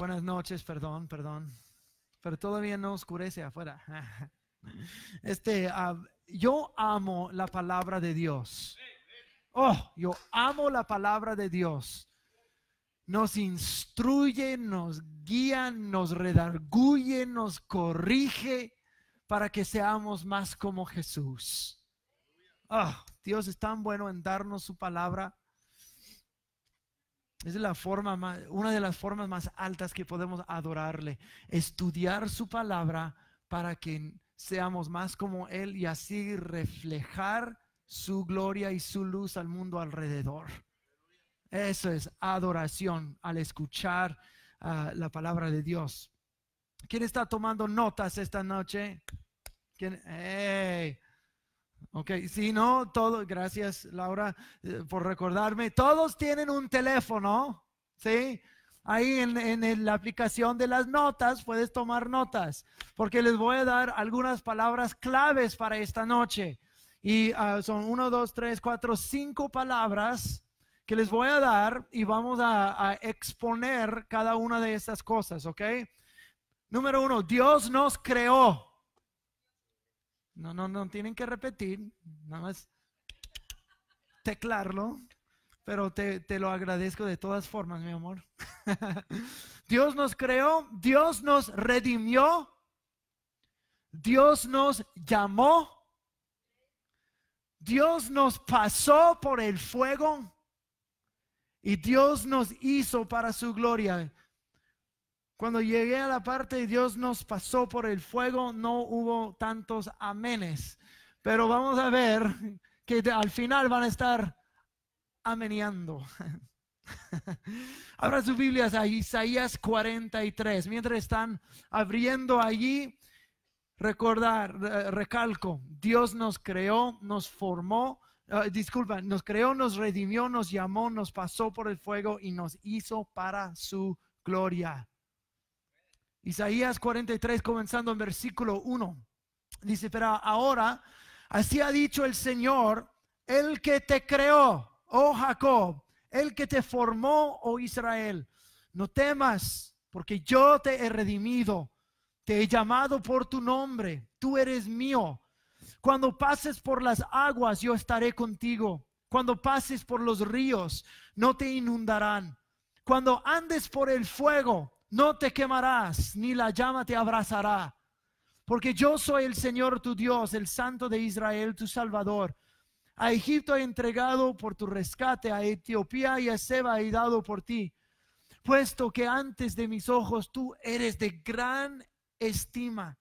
Buenas noches, perdón, perdón. Pero todavía no oscurece afuera. Este, ah, yo amo la palabra de Dios. Oh, yo amo la palabra de Dios. Nos instruye, nos guía, nos redarguye, nos corrige para que seamos más como Jesús. Oh, Dios es tan bueno en darnos su palabra. Es la forma más, una de las formas más altas que podemos adorarle. Estudiar su palabra para que seamos más como Él y así reflejar su gloria y su luz al mundo alrededor. Eso es adoración al escuchar ah, la palabra de Dios. ¿Quién está tomando notas esta noche? ¿Quién? Ok, si no, todo, gracias Laura eh, por recordarme, todos tienen un teléfono, ¿sí? Ahí en, en, la aplicación de las notas puedes tomar notas, porque les voy a dar algunas palabras claves para esta noche. Y ah, son uno, dos, tres, cuatro, cinco palabras que les voy a dar y vamos a, a exponer cada una de estas cosas, ¿ok? Número uno, Dios nos creó. No, no, no tienen que repetir, nada más teclarlo, pero te, te lo agradezco de todas formas, mi amor. Dios nos creó, Dios nos redimió, Dios nos llamó, Dios nos pasó por el fuego y Dios nos hizo para su gloria. Cuando llegué a la parte de Dios nos pasó por el fuego, no hubo tantos amenes. Pero vamos a ver que al final van a estar ameneando. Abra sus Biblias a Isaías 43. Mientras están abriendo allí, recordar, recalco, Dios nos creó, nos formó, ah, disculpa, nos creó, nos redimió, nos llamó, nos pasó por el fuego y nos hizo para su gloria. Isaías 43, comenzando en versículo 1. Dice, pero ahora, así ha dicho el Señor, el que te creó, oh Jacob, el que te formó, oh Israel. No temas, porque yo te he redimido, te he llamado por tu nombre, tú eres mío. Cuando pases por las aguas, yo estaré contigo. Cuando pases por los ríos, no te inundarán. Cuando andes por el fuego, no te quemarás, ni la llama te abrazará. Porque yo soy el Señor tu Dios, el Santo de Israel, tu Salvador. A Egipto he entregado por tu rescate, a Etiopía y a Seba he dado por ti. Puesto que antes de mis ojos tú eres de gran estima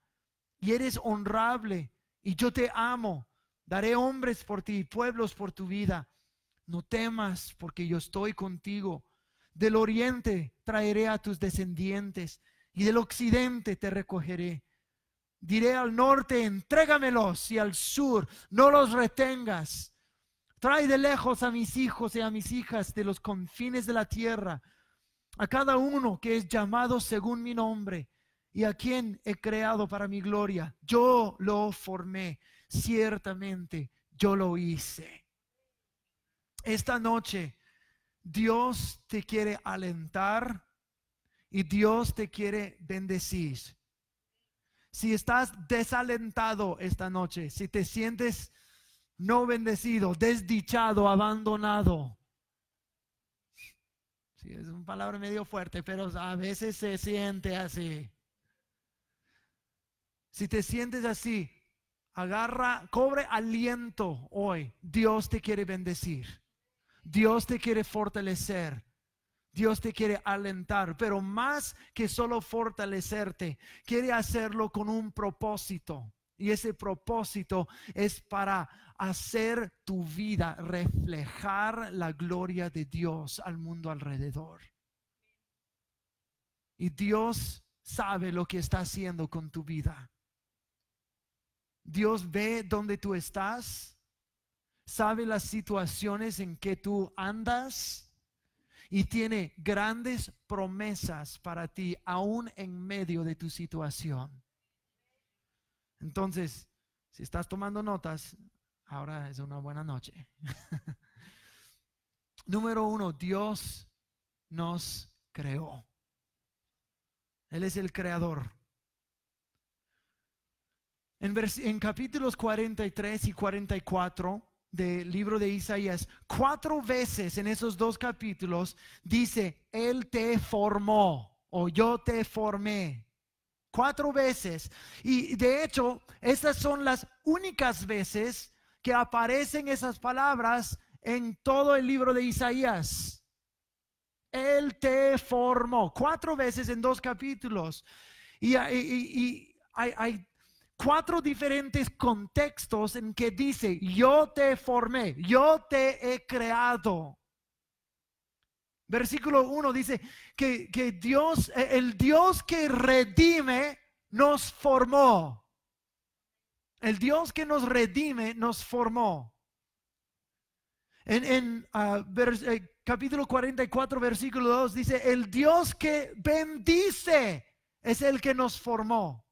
y eres honrable, y yo te amo. Daré hombres por ti, pueblos por tu vida. No temas, porque yo estoy contigo del oriente traeré a tus descendientes y del occidente te recogeré. Diré al norte, entrégamelos y al sur, no los retengas. Trae de lejos a mis hijos y a mis hijas de los confines de la tierra, a cada uno que es llamado según mi nombre y a quien he creado para mi gloria. Yo lo formé, ciertamente yo lo hice. Esta noche Dios te quiere alentar y Dios te quiere bendecir. Si estás desalentado esta noche, si te sientes no bendecido, desdichado, abandonado. Sí, es una palabra medio fuerte, pero a veces se siente así. Si te sientes así, agarra, cobre aliento hoy. Dios te quiere bendecir. Dios te quiere fortalecer. Dios te quiere alentar, pero más que solo fortalecerte, quiere hacerlo con un propósito. Y ese propósito es para hacer tu vida reflejar la gloria de Dios al mundo alrededor. Y Dios sabe lo que está haciendo con tu vida. Dios ve dónde tú estás sabe las situaciones en que tú andas y tiene grandes promesas para ti aún en medio de tu situación. Entonces, si estás tomando notas, ahora es una buena noche. Número uno, Dios nos creó. Él es el creador. En, en capítulos 43 y 44 del libro de Isaías, cuatro veces en esos dos capítulos dice, Él te formó o yo te formé. Cuatro veces. Y de hecho, estas son las únicas veces que aparecen esas palabras en todo el libro de Isaías. Él te formó. Cuatro veces en dos capítulos. Y, hay, cuatro diferentes contextos en que dice, yo te formé, yo te he creado. Versículo 1 dice que, que, Dios, e, el Dios que redime, nos formó. El Dios que nos redime, nos formó. En, en uh, capítulo 44, versículo 2 dice, el Dios que bendice es el que nos formó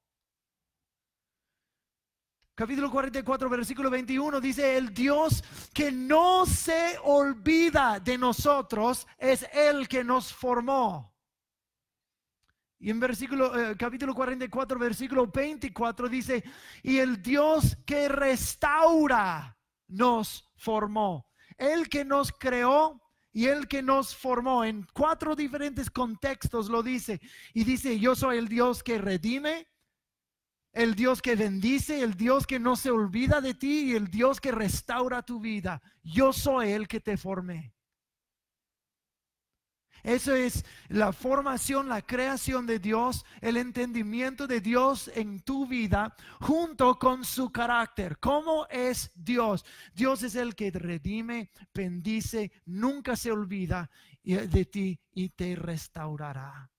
capítulo 44, versículo 21, dice, el Dios que no se olvida de nosotros es el que nos formó. Y en versículo, eh, capítulo 44, versículo 24 dice, y el Dios que restaura nos formó. El que nos creó y el que nos formó. En cuatro diferentes contextos lo dice. Y dice, yo soy el Dios que redime, el Dios que bendice, el Dios que no se olvida de ti y el Dios que restaura tu vida. Yo soy el que te formé. Eso es la formación, la creación de Dios, el entendimiento de Dios en tu vida junto con su carácter. ¿Cómo es Dios? Dios es el que redime, bendice, nunca se olvida de ti y te restaurará.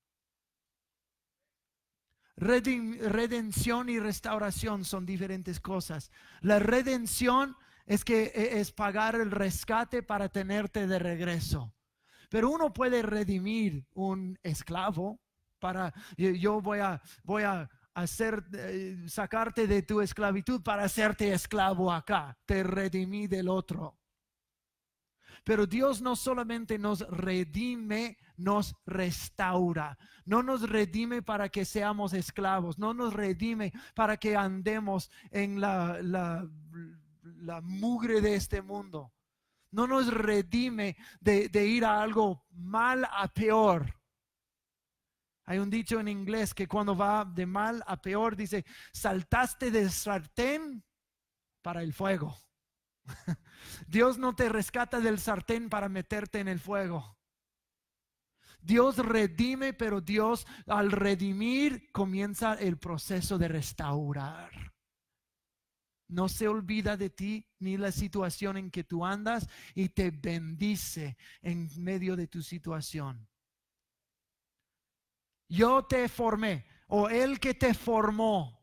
Redención y restauración son diferentes cosas. La redención es que e, es pagar el rescate para tenerte de regreso. Pero uno puede redimir un esclavo para yo voy a voy a hacer eh, sacarte de tu esclavitud para hacerte esclavo acá. Te redimí del otro. Pero Dios no solamente nos redime, nos restaura. No nos redime para que seamos esclavos, no nos redime para que andemos en la, la, mugre de este mundo. No nos redime de, de ir a algo mal a peor. Hay un dicho en inglés que cuando va de mal a peor dice, saltaste del sartén para el fuego. Dios no te rescata del sartén para meterte en el fuego. Dios redime, pero Dios al redimir comienza el proceso de restaurar. No se olvida de ti ni la situación en que tú andas y te bendice en medio de tu situación. Yo te formé o el que te formó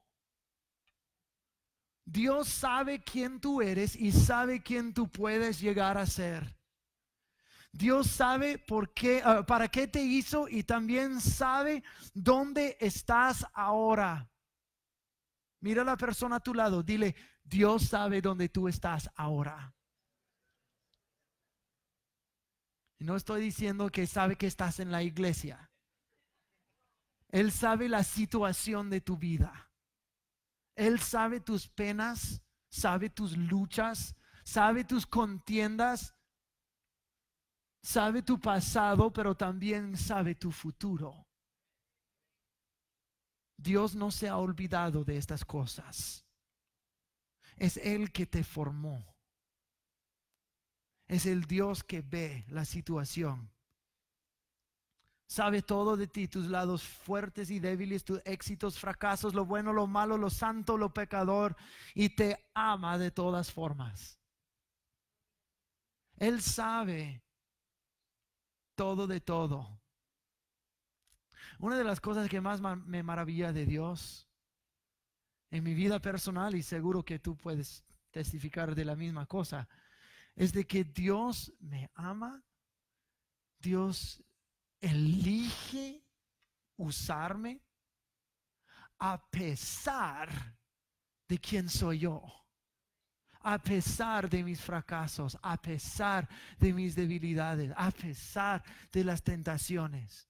Dios sabe quién tú eres y sabe quién tú puedes llegar a ser. Dios sabe por qué, ah, para qué te hizo y también sabe dónde estás ahora. Mira a la persona a tu lado, dile, Dios sabe dónde tú estás ahora. No estoy diciendo que sabe que estás en la iglesia. Él sabe la situación de tu vida. Él sabe tus penas, sabe tus luchas, sabe tus contiendas, sabe tu pasado, pero también sabe tu futuro. Dios no se ha olvidado de estas cosas. Es Él que te formó. Es el Dios que ve la situación Sabe todo de ti, tus lados fuertes y débiles, tus éxitos, fracasos, lo bueno, lo malo, lo santo, lo pecador, y te ama de todas formas. Él sabe todo de todo. Una de las cosas que más me maravilla de Dios en mi vida personal, y seguro que tú puedes testificar de la misma cosa, es de que Dios me ama, Dios elige usarme a pesar de quién soy yo, a pesar de mis fracasos, a pesar de mis debilidades, a pesar de las tentaciones.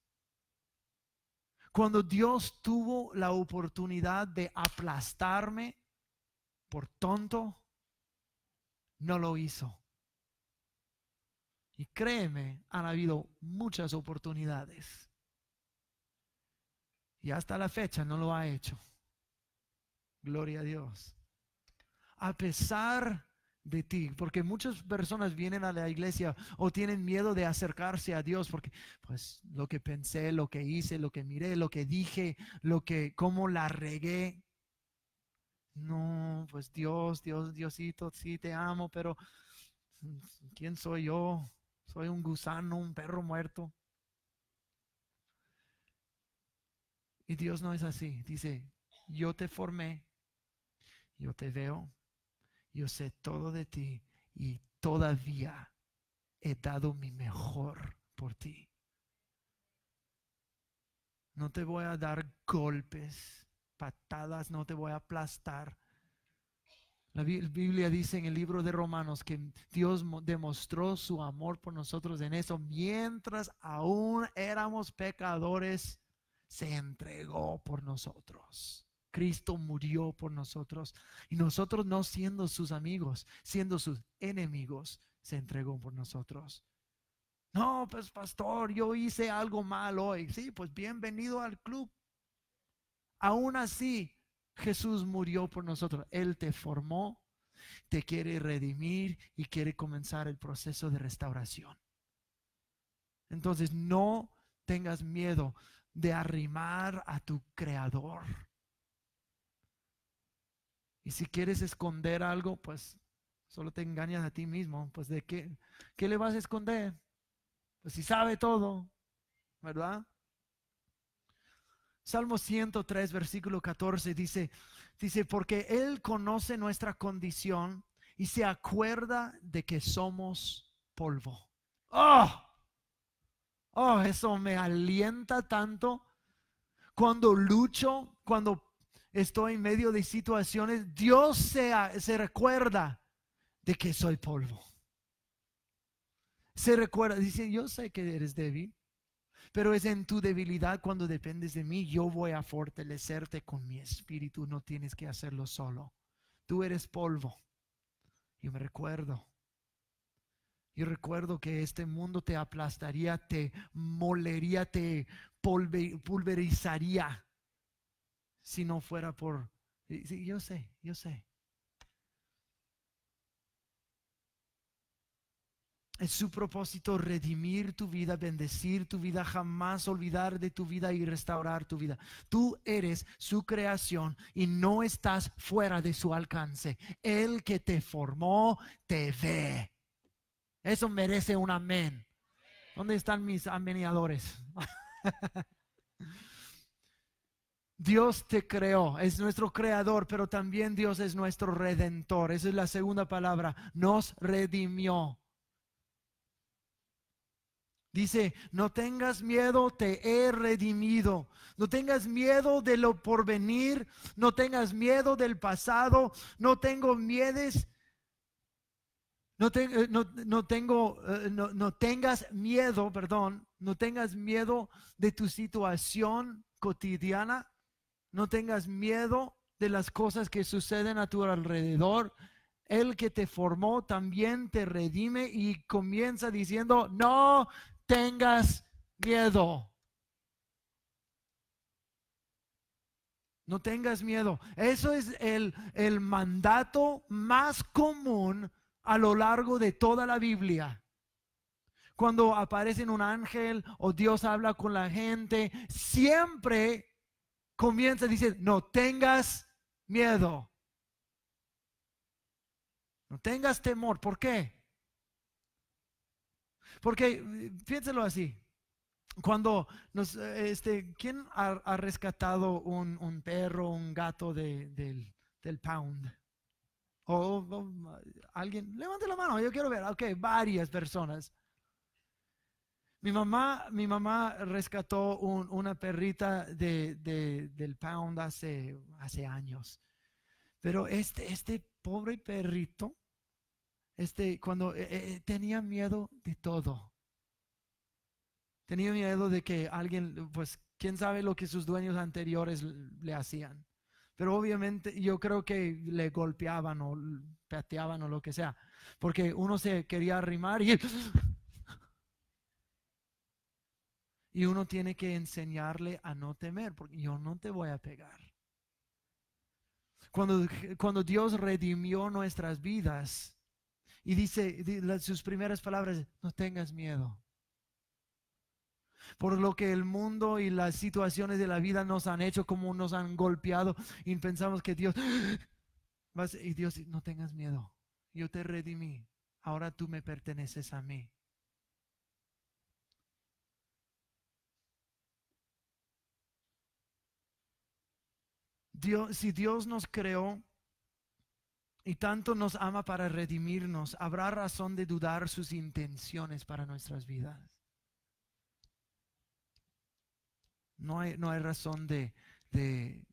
Cuando Dios tuvo la oportunidad de aplastarme por tonto, no lo hizo. Y créeme, han habido muchas oportunidades. Y hasta la fecha no lo ha hecho. Gloria a Dios. A pesar de ti, porque muchas personas vienen a la iglesia o tienen miedo de acercarse a Dios, porque pues lo que pensé, lo que hice, lo que miré, lo que dije, lo que, cómo la regué. No, pues Dios, Dios, Diosito, sí te amo, pero ¿quién soy yo? Soy un gusano, un perro muerto. Y Dios no es así. Dice, yo te formé, yo te veo, yo sé todo de ti y todavía he dado mi mejor por ti. No te voy a dar golpes, patadas, no te voy a aplastar. La Biblia dice en el libro de Romanos que Dios demostró su amor por nosotros en eso. Mientras aún éramos pecadores, se entregó por nosotros. Cristo murió por nosotros y nosotros no siendo sus amigos, siendo sus enemigos, se entregó por nosotros. No, pues pastor, yo hice algo mal hoy. Sí, pues bienvenido al club. Aún así, Jesús murió por nosotros. Él te formó, te quiere redimir y quiere comenzar el proceso de restauración. Entonces, no tengas miedo de arrimar a tu creador. Y si quieres esconder algo, pues solo te engañas a ti mismo. Pues de qué, qué le vas a esconder? Pues si sabe todo, ¿verdad? Salmo 103, versículo 14 dice, dice, porque Él conoce nuestra condición y se acuerda de que somos polvo. ¡Oh! Oh, eso me alienta tanto cuando lucho, cuando estoy en medio de situaciones, Dios se, se recuerda de que soy polvo. Se recuerda, dice, yo sé que eres débil, pero es en tu debilidad cuando dependes de mí, yo voy a fortalecerte con mi espíritu, no tienes que hacerlo solo. Tú eres polvo. Yo me recuerdo. Yo recuerdo que este mundo te aplastaría, te molería, te pulverizaría si no fuera por... yo sé, yo sé. Es su propósito redimir tu vida, bendecir tu vida, jamás olvidar de tu vida y restaurar tu vida. Tú eres su creación y no estás fuera de su alcance. El que te formó te ve. Eso merece un amén. ¿Dónde están mis ameniadores? Dios te creó, es nuestro creador, pero también Dios es nuestro redentor. Esa es la segunda palabra, nos redimió. Dice, no tengas miedo, te he redimido. No tengas miedo de lo por venir, no tengas miedo del pasado, no tengo miedes. No, eh, no, tengo, eh, no, no tengas miedo, perdón, no tengas miedo de tu situación cotidiana no tengas miedo de las cosas que suceden a tu alrededor. El que te formó también te redime y comienza diciendo, no tengas miedo. No tengas miedo. Eso es el, el mandato más común a lo largo de toda la Biblia cuando aparece un ángel o Dios habla con la gente, siempre comienza, dice, no tengas miedo. No tengas temor. ¿Por qué? Porque, piénselo así. Cuando nos, este, ¿quién ha, rescatado un, un, perro, un gato de, del, del, pound? O, alguien, levante la mano, yo quiero ver. Ok, varias personas. Mi mamá, mi mamá rescató una perrita de, del pound hace, hace años. Pero este, este pobre perrito, este, cuando eh, eh, tenía miedo de todo. Tenía miedo de que alguien, pues, Quién sabe lo que sus dueños anteriores le hacían. Pero obviamente yo creo que le golpeaban o pateaban o lo que sea. Porque uno se quería arrimar y, y uno tiene que enseñarle a no temer, porque yo no te voy a pegar. Cuando, cuando Dios redimió nuestras vidas y dice sus primeras palabras, no tengas miedo por lo que el mundo y las situaciones de la vida nos han hecho, como nos han golpeado y pensamos que Dios, y Dios, no tengas miedo, yo te redimí, ahora tú me perteneces a mí. Dios, si Dios nos creó y tanto nos ama para redimirnos, habrá razón de dudar sus intenciones para nuestras vidas. No hay, no hay razón de,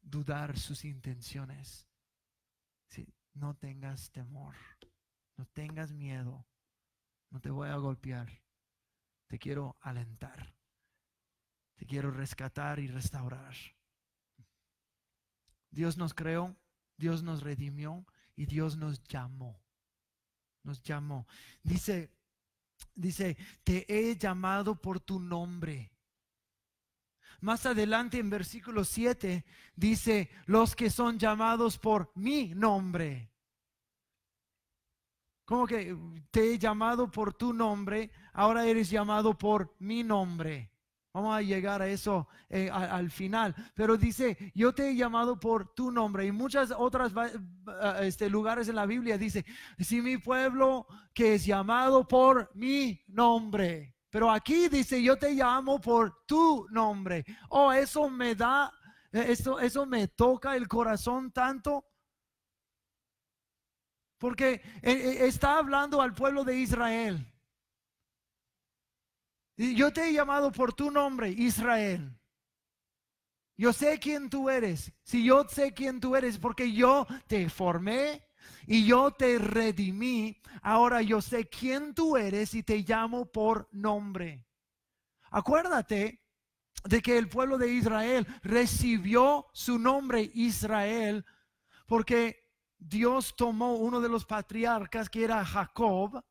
dudar sus intenciones. no tengas temor, no tengas miedo, no te voy a golpear, te quiero alentar, te quiero rescatar y restaurar. Dios nos creó, Dios nos redimió y Dios nos llamó. Nos llamó. Dice, dice, te he llamado por tu nombre más adelante en versículo 7 dice, los que son llamados por mi nombre. Como que te he llamado por tu nombre, ahora eres llamado por mi nombre. Vamos a llegar a eso eh, al final. Pero dice, yo te he llamado por tu nombre. Y muchas otras este, lugares en la Biblia dice, si mi pueblo que es llamado por mi nombre. Pero aquí dice, yo te llamo por tu nombre. Oh, eso me da, eso, eso me toca el corazón tanto. Porque eh, eh, está hablando al pueblo de Israel. Yo te he llamado por tu nombre, Israel. Yo sé quién tú eres. Si yo sé quién tú eres, porque yo te formé, y yo te redimí, ahora yo sé quién tú eres y te llamo por nombre. Acuérdate de que el pueblo de Israel recibió su nombre Israel porque Dios tomó uno de los patriarcas que era Jacob.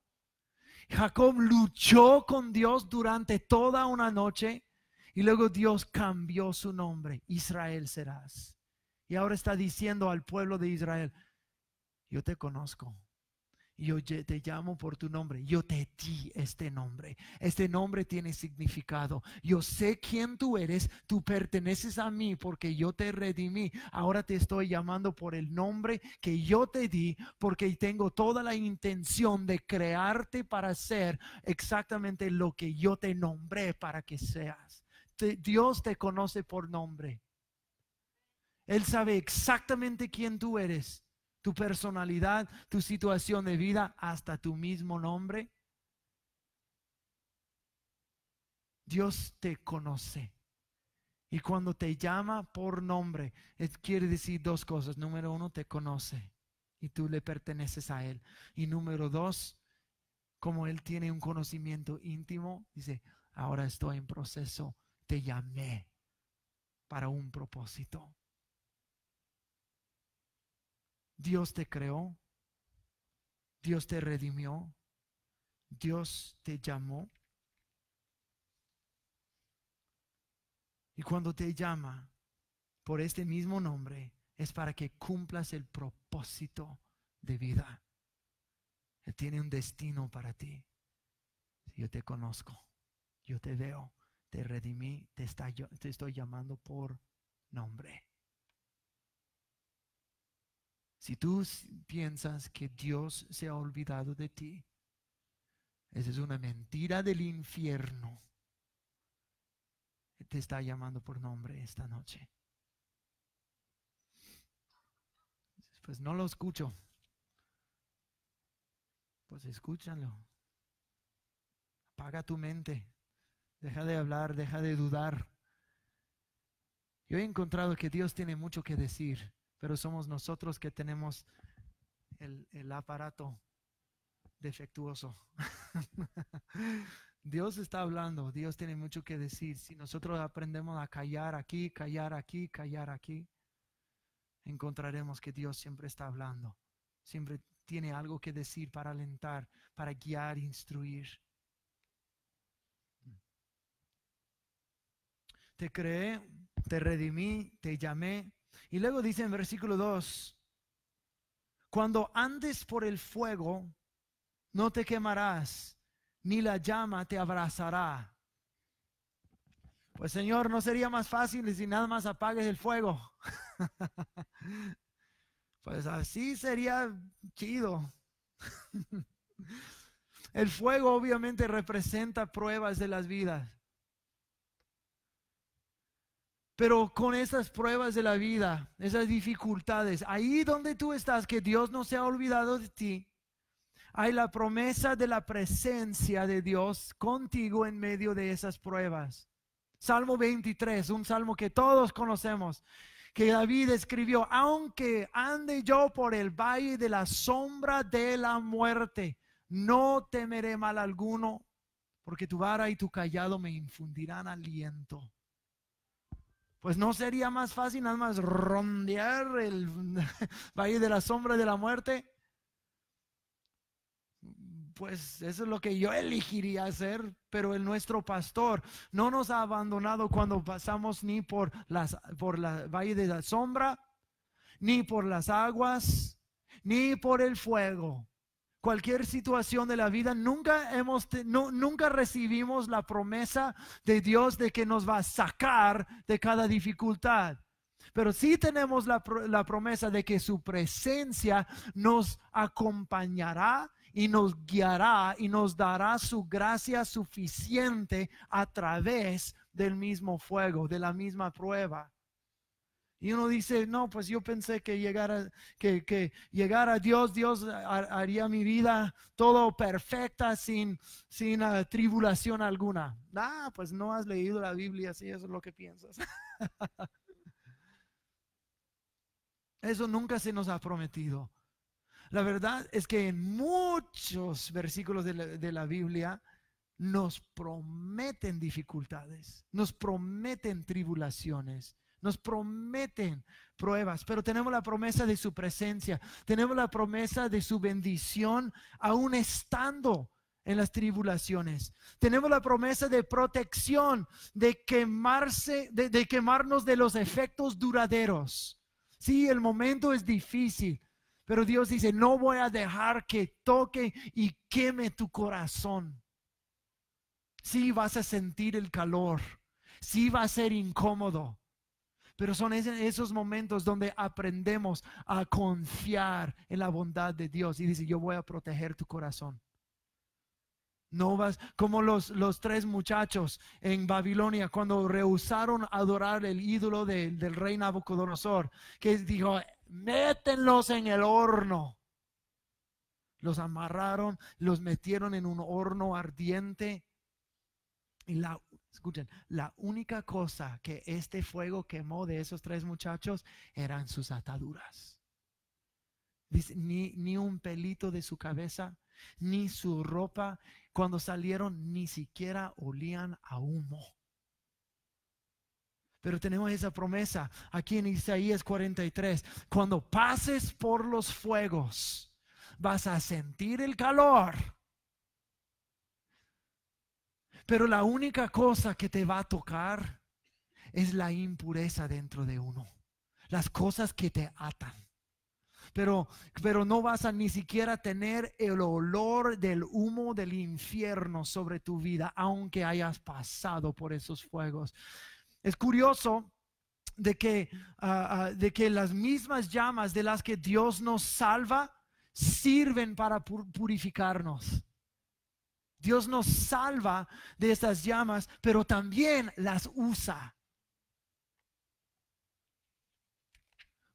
Jacob luchó con Dios durante toda una noche y luego Dios cambió su nombre. Israel serás. Y ahora está diciendo al pueblo de Israel, yo te conozco. Yo te llamo por tu nombre. Yo te di este nombre. Este nombre tiene significado. Yo sé quién tú eres. Tú perteneces a mí porque yo te redimí. Ahora te estoy llamando por el nombre que yo te di porque tengo toda la intención de crearte para ser exactamente lo que yo te nombré para que seas. Dios te conoce por nombre. Él sabe exactamente quién tú eres tu personalidad, tu situación de vida, hasta tu mismo nombre. Dios te conoce. Y cuando te llama por nombre, quiere decir dos cosas. Número uno, te conoce y tú le perteneces a Él. Y número dos, como Él tiene un conocimiento íntimo, dice, ahora estoy en proceso, te llamé para un propósito. Dios te creó, Dios te redimió, Dios te llamó. Y cuando te llama por este mismo nombre, es para que cumplas el propósito de vida. Él tiene un destino para ti. Yo te conozco, yo te veo, te redimí, te, te estoy llamando por nombre. Si tú piensas que Dios se ha olvidado de ti, esa es una mentira del infierno. Te está llamando por nombre esta noche. Pues no lo escucho. Pues escúchalo. Apaga tu mente. Deja de hablar, deja de dudar. Yo he encontrado que Dios tiene mucho que decir pero somos nosotros que tenemos el, aparato defectuoso. Dios está hablando, Dios tiene mucho que decir. Si nosotros aprendemos a callar aquí, callar aquí, callar aquí, encontraremos que Dios siempre está hablando. Siempre tiene algo que decir para alentar, para guiar, instruir. Te creé, te redimí, te llamé. Y luego dice en versículo 2, cuando andes por el fuego, no te quemarás, ni la llama te abrazará. Pues Señor, ¿no sería más fácil si nada más apagues el fuego? pues así sería chido. el fuego obviamente representa pruebas de las vidas. Pero con esas pruebas de la vida, esas dificultades, ahí donde tú estás, que Dios no se ha olvidado de ti, hay la promesa de la presencia de Dios contigo en medio de esas pruebas. Salmo 23, un salmo que todos conocemos, que David escribió, aunque ande yo por el valle de la sombra de la muerte, no temeré mal alguno, porque tu vara y tu callado me infundirán aliento. Pues no sería más fácil nada más rondear el valle de la sombra de la muerte. Pues eso es lo que yo elegiría hacer, pero el nuestro pastor no nos ha abandonado cuando pasamos ni por las por la valle de la sombra, ni por las aguas, ni por el fuego cualquier situación de la vida, nunca hemos, nunca recibimos la promesa de Dios de que nos va a sacar de cada dificultad. Pero sí tenemos la, la promesa de que su presencia nos acompañará y nos guiará y nos dará su gracia suficiente a través del mismo fuego, de la misma prueba. Y uno dice, no, pues yo pensé que llegara, que, que a Dios, Dios haría mi vida todo perfecta sin, sin ah, tribulación alguna. Ah, pues no has leído la Biblia, si eso es lo que piensas. eso nunca se nos ha prometido. La verdad es que en muchos versículos de la, de la Biblia nos prometen dificultades, nos prometen tribulaciones nos prometen pruebas, pero tenemos la promesa de su presencia, tenemos la promesa de su bendición aún estando en las tribulaciones. Tenemos la promesa de protección, de quemarse, de, quemarnos de los efectos duraderos. Sí, el momento es difícil, pero Dios dice, no voy a dejar que toque y queme tu corazón. Sí, vas a sentir el calor. Sí, va a ser incómodo. Pero son esos momentos donde aprendemos a confiar en la bondad de Dios y dice, yo voy a proteger tu corazón. No vas como los, los tres muchachos en Babilonia cuando rehusaron adorar el ídolo del rey Nabucodonosor, que dijo, métenlos en el horno. Los amarraron, los metieron en un horno ardiente. Y la Escuchen, la única cosa que este fuego quemó de esos tres muchachos eran sus ataduras. ni, ni un pelito de su cabeza, ni su ropa, cuando salieron ni siquiera olían a humo. Pero tenemos esa promesa aquí en Isaías 43. Cuando pases por los fuegos, vas a sentir el calor pero la única cosa que te va a tocar es la impureza dentro de uno. Las cosas que te atan. Pero, pero no vas a ni siquiera tener el olor del humo del infierno sobre tu vida, aunque hayas pasado por esos fuegos. Es curioso de que, ah, ah, de que las mismas llamas de las que Dios nos salva sirven para purificarnos. Dios nos salva de estas llamas, pero también las usa.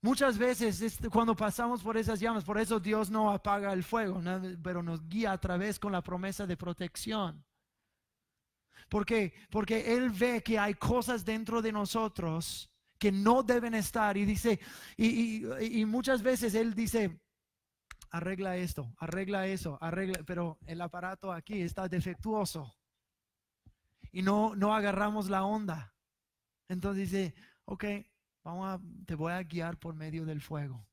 Muchas veces cuando pasamos por esas llamas, por eso Dios no apaga el fuego, pero nos guía a través con la promesa de protección. Porque, porque Él ve que hay cosas dentro de nosotros que no deben estar y dice, y muchas veces Él dice, arregla esto, arregla eso, arregla, pero el aparato aquí está defectuoso. y no, no agarramos la onda. Entonces dice, ok, vamos a, te voy a guiar por medio del fuego.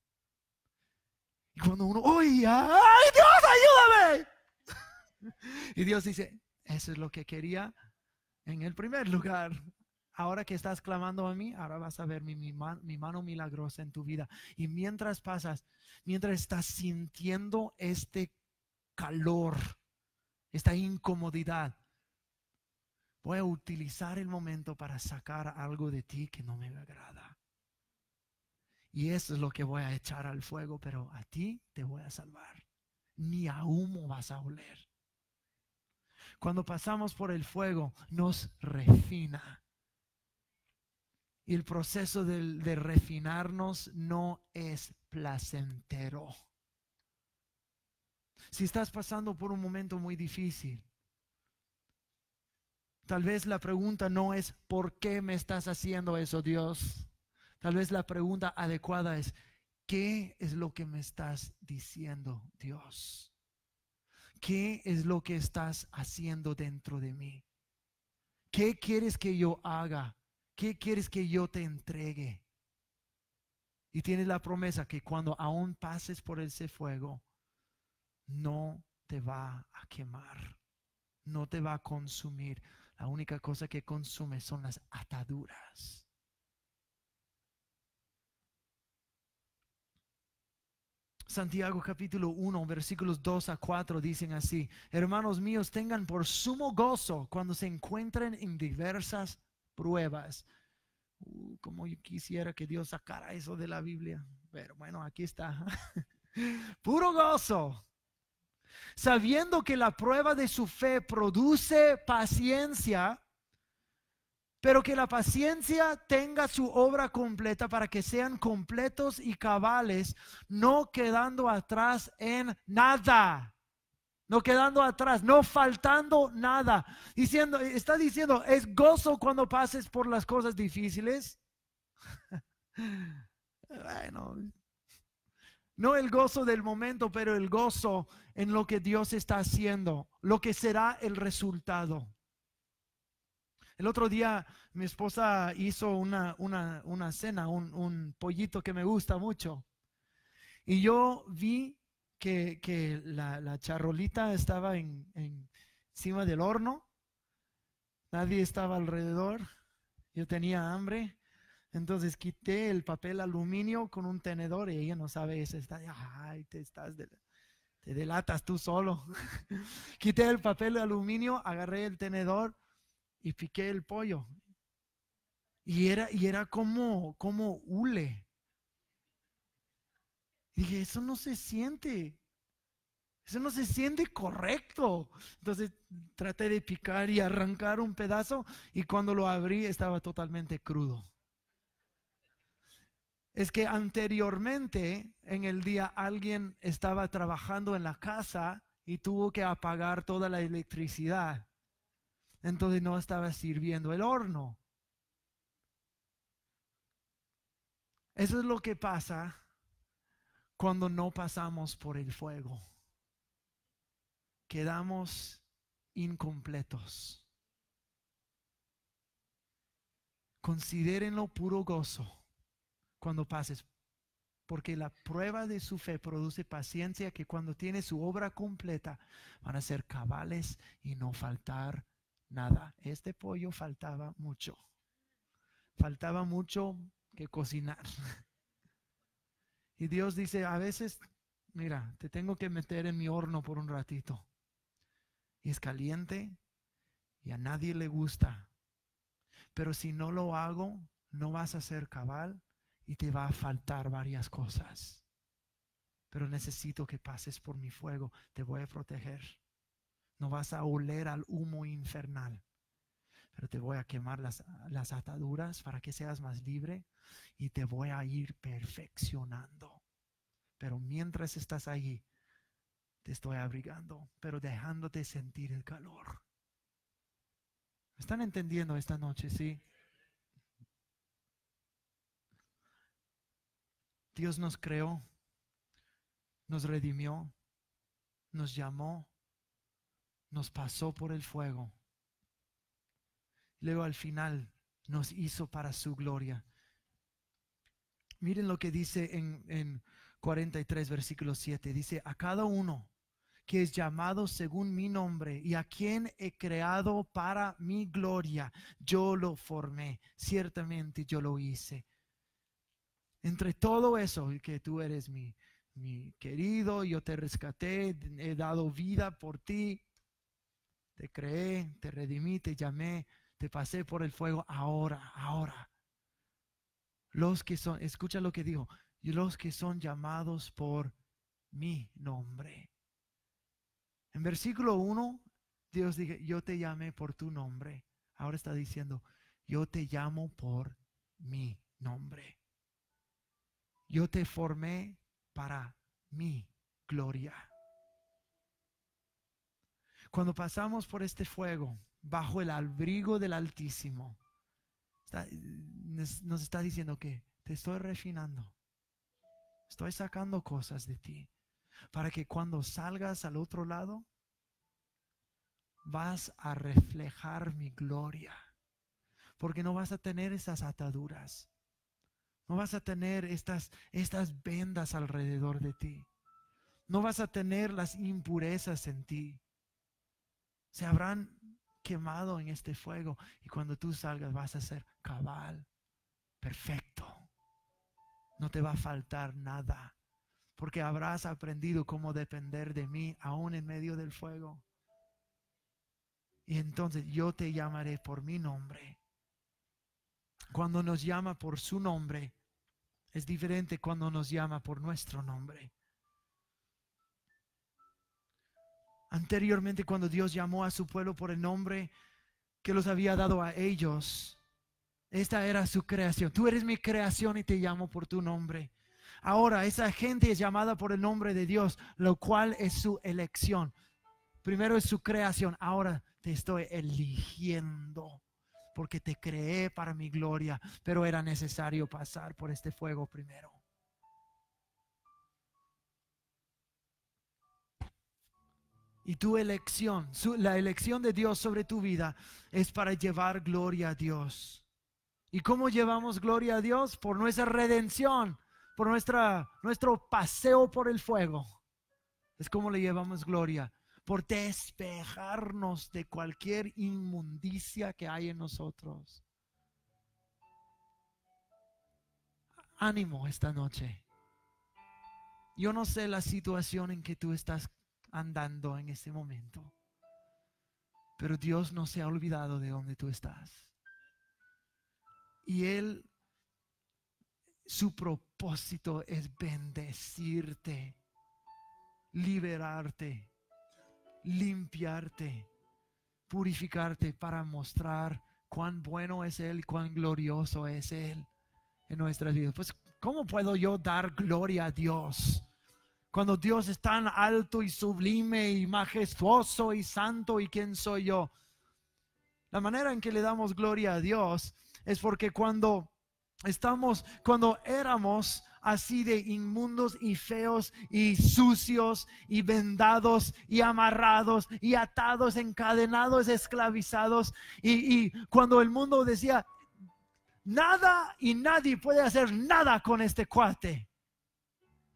Y cuando uno, ¡ay, ay, Dios, ayúdame! y Dios dice, eso es lo que quería en el primer lugar. Ahora que estás clamando a mí, ahora vas a ver mi, mi, mi mano milagrosa en tu vida. Y mientras pasas, mientras estás sintiendo este calor, esta incomodidad, voy a utilizar el momento para sacar algo de ti que no me agrada. Y eso es lo que voy a echar al fuego, pero a ti te voy a salvar. Ni a humo vas a oler. Cuando pasamos por el fuego, nos refina. Y el proceso de, de refinarnos no es placentero. Si estás pasando por un momento muy difícil, tal vez la pregunta no es ¿por qué me estás haciendo eso, Dios? Tal vez la pregunta adecuada es ¿qué es lo que me estás diciendo, Dios? ¿Qué es lo que estás haciendo dentro de mí? ¿Qué quieres que yo haga? ¿Qué quieres que yo te entregue? Y tienes la promesa que cuando aún pases por ese fuego, no te va a quemar, no te va a consumir. La única cosa que consume son las ataduras. Santiago capítulo 1, versículos 2 a 4 dicen así, hermanos míos, tengan por sumo gozo cuando se encuentren en diversas pruebas. Uh, como yo quisiera que Dios sacara eso de la Biblia, pero bueno, aquí está. Puro gozo sabiendo que la prueba de su fe produce paciencia, pero que la paciencia tenga su obra completa para que sean completos y cabales, no quedando atrás en nada. No quedando atrás, no faltando nada. Diciendo, está diciendo, es gozo cuando pases por las cosas difíciles. bueno, no el gozo del momento, pero el gozo en lo que Dios está haciendo, lo que será el resultado. El otro día mi esposa hizo una, una, cena, un, pollito que me gusta mucho. Y yo vi que, la, charrolita estaba en, encima del horno. Nadie estaba alrededor. Yo tenía hambre. Entonces quité el papel aluminio con un tenedor y ella no sabe eso. Está, ay, te estás te delatas tú solo. quité el papel aluminio, agarré el tenedor y piqué el pollo. Y era, y era como, como hule. Dije, eso no se siente. Eso no se siente correcto. Entonces traté de picar y arrancar un pedazo y cuando lo abrí estaba totalmente crudo es que anteriormente en el día alguien estaba trabajando en la casa y tuvo que apagar toda la electricidad. Entonces no estaba sirviendo el horno. Eso es lo que pasa cuando no pasamos por el fuego. Quedamos incompletos. Considérenlo puro gozo cuando pases, porque la prueba de su fe produce paciencia que cuando tiene su obra completa van a ser cabales y no faltar nada. Este pollo faltaba mucho. Faltaba mucho que cocinar. Y Dios dice, a veces, mira, te tengo que meter en mi horno por un ratito. Y es caliente y a nadie le gusta. Pero si no lo hago, no vas a ser cabal y te va a faltar varias cosas. Pero necesito que pases por mi fuego, te voy a proteger. No vas a oler al humo infernal, pero te voy a quemar las, las ataduras para que seas más libre y te voy a ir perfeccionando. Pero mientras estás allí, te estoy abrigando, pero dejándote sentir el calor. ¿Están entendiendo esta noche? Sí. Dios nos creó, nos redimió, nos llamó, nos pasó por el fuego luego al final nos hizo para su gloria. Miren lo que dice en, en 43, versículo 7. Dice, a cada uno que es llamado según mi nombre y a quien he creado para mi gloria, yo lo formé, ciertamente yo lo hice. Entre todo eso, que tú eres mi, mi querido, yo te rescaté, he dado vida por ti, te creé, te redimí, te llamé, te pasé por el fuego, ahora, ahora. Los que son, escucha lo que dijo, los que son llamados por mi nombre. En versículo 1, Dios dice, yo te llamé por tu nombre. Ahora está diciendo, yo te llamo por mi nombre. Yo te formé para mi gloria. Cuando pasamos por este fuego, bajo el abrigo del Altísimo, nos está diciendo que te estoy refinando. Estoy sacando cosas de ti para que cuando salgas al otro lado, vas a reflejar mi gloria. Porque no vas a tener esas ataduras. No vas a tener estas, estas vendas alrededor de ti. No vas a tener las impurezas en ti se habrán quemado en este fuego y cuando tú salgas vas a ser cabal, perfecto. No te va a faltar nada, porque habrás aprendido cómo depender de mí aún en medio del fuego. Y entonces yo te llamaré por mi nombre. Cuando nos llama por su nombre, es diferente cuando nos llama por nuestro nombre. Anteriormente, cuando Dios llamó a su pueblo por el nombre que los había dado a ellos, esta era su creación. Tú eres mi creación y te llamo por tu nombre. Ahora, esa gente es llamada por el nombre de Dios, lo cual es su elección. Primero es su creación, ahora te estoy eligiendo porque te creé para mi gloria, pero era necesario pasar por este fuego primero. Y tu elección, la elección de Dios sobre tu vida es para llevar gloria a Dios. ¿Y cómo llevamos gloria a Dios? Por nuestra redención, por nuestra, nuestro paseo por el fuego. Es como le llevamos gloria, por despejarnos de cualquier inmundicia que hay en nosotros. Ánimo esta noche. Yo no sé la situación en que tú estás andando en ese momento. Pero Dios no se ha olvidado de donde tú estás. Y Él, su propósito es bendecirte, liberarte, limpiarte, purificarte para mostrar cuán bueno es Él, cuán glorioso es Él en nuestras vidas. Pues, ¿cómo puedo yo dar gloria a Dios? Cuando Dios es tan alto y sublime y majestuoso y santo y quién soy yo. La manera en que le damos gloria a Dios es porque cuando estamos, cuando éramos así de inmundos y feos y sucios y vendados y amarrados y atados, encadenados, esclavizados. Y, y, cuando el mundo decía, nada y nadie puede hacer nada con este cuate.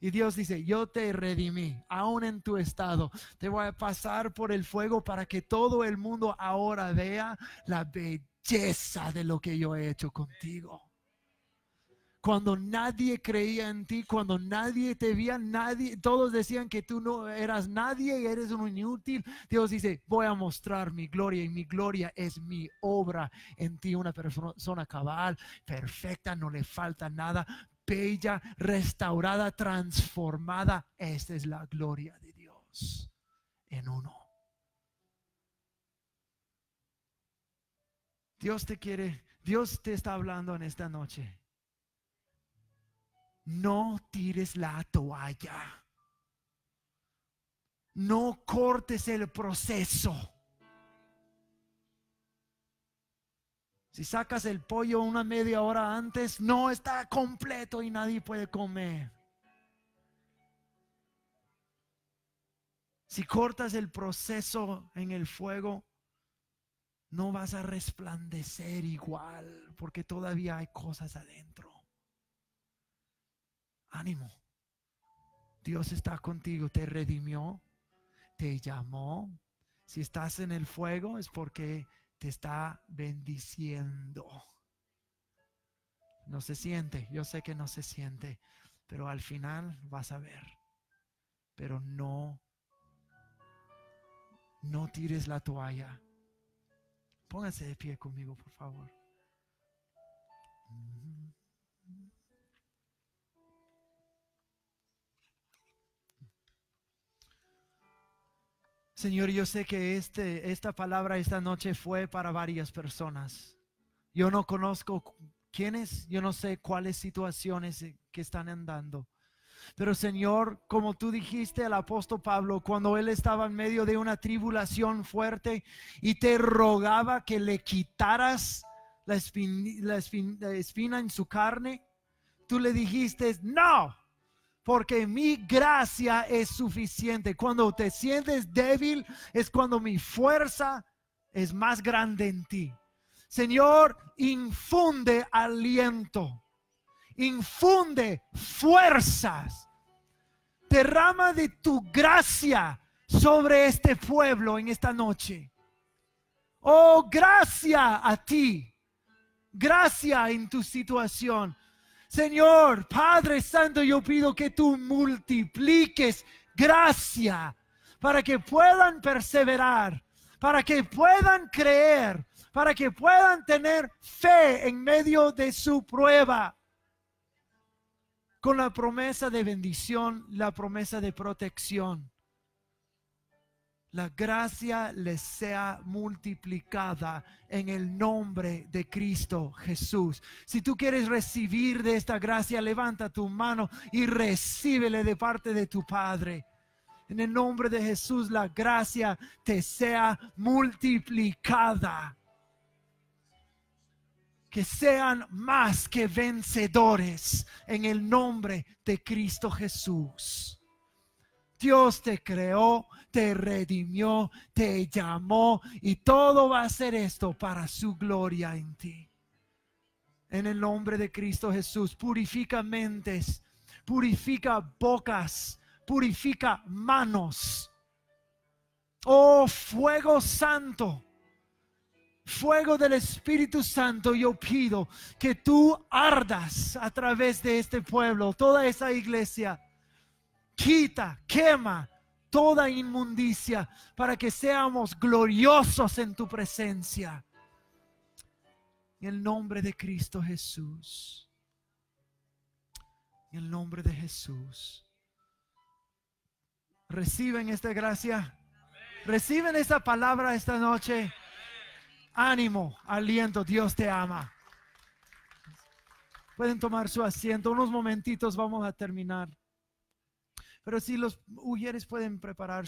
Y Dios dice, yo te redimí, aún en tu estado. Te voy a pasar por el fuego para que todo el mundo ahora vea la belleza de lo que yo he hecho contigo. Cuando nadie creía en ti, cuando nadie te veía, nadie, todos decían que tú no eras nadie y eres un inútil. Dios dice, voy a mostrar mi gloria y mi gloria es mi obra en ti, una persona cabal, perfecta, no le falta nada bella, restaurada, transformada. Esta es la gloria de Dios en uno. Dios te quiere, Dios te está hablando en esta noche. No tires la toalla. No cortes el proceso. Si sacas el pollo una media hora antes, no está completo y nadie puede comer. Si cortas el proceso en el fuego, no vas a resplandecer igual porque todavía hay cosas adentro. Ánimo. Dios está contigo, te redimió, te llamó. Si estás en el fuego es porque te está bendiciendo. No se siente, yo sé que no se siente, pero al final vas a ver. Pero no, no tires la toalla. Póngase de pie conmigo, por favor. Señor, yo sé que este, esta palabra esta noche fue para varias personas. Yo no conozco quiénes, yo no sé cuáles situaciones que están andando. Pero Señor, como tú dijiste al apóstol Pablo, cuando él estaba en medio de una tribulación fuerte y te rogaba que le quitaras la la espina en su carne, tú le dijiste, no, porque mi gracia es suficiente. Cuando te sientes débil es cuando mi fuerza es más grande en ti. Señor, infunde aliento, infunde fuerzas, derrama de tu gracia sobre este pueblo en esta noche. Oh, gracia a ti, gracia en tu situación. Señor, Padre Santo, yo pido que tú multipliques gracia para que puedan perseverar, para que puedan creer, para que puedan tener fe en medio de su prueba. Con la promesa de bendición, la promesa de protección la gracia les sea multiplicada en el nombre de Cristo Jesús. Si tú quieres recibir de esta gracia, levanta tu mano y recíbele de parte de tu Padre. En el nombre de Jesús, la gracia te sea multiplicada. Que sean más que vencedores en el nombre de Cristo Jesús. Dios te creó te redimió, te llamó y todo va a ser esto para su gloria en ti. En el nombre de Cristo Jesús, purifica mentes, purifica bocas, purifica manos. Oh fuego santo, fuego del Espíritu Santo, yo pido que tú ardas a través de este pueblo, toda esa iglesia. Quita, quema, toda inmundicia, para que seamos gloriosos en tu presencia. En el nombre de Cristo Jesús. En el nombre de Jesús. Reciben esta gracia. Reciben esta palabra esta noche. Ánimo, aliento, Dios te ama. Pueden tomar su asiento. Unos momentitos vamos a terminar. Pero si los mujeres pueden prepararse.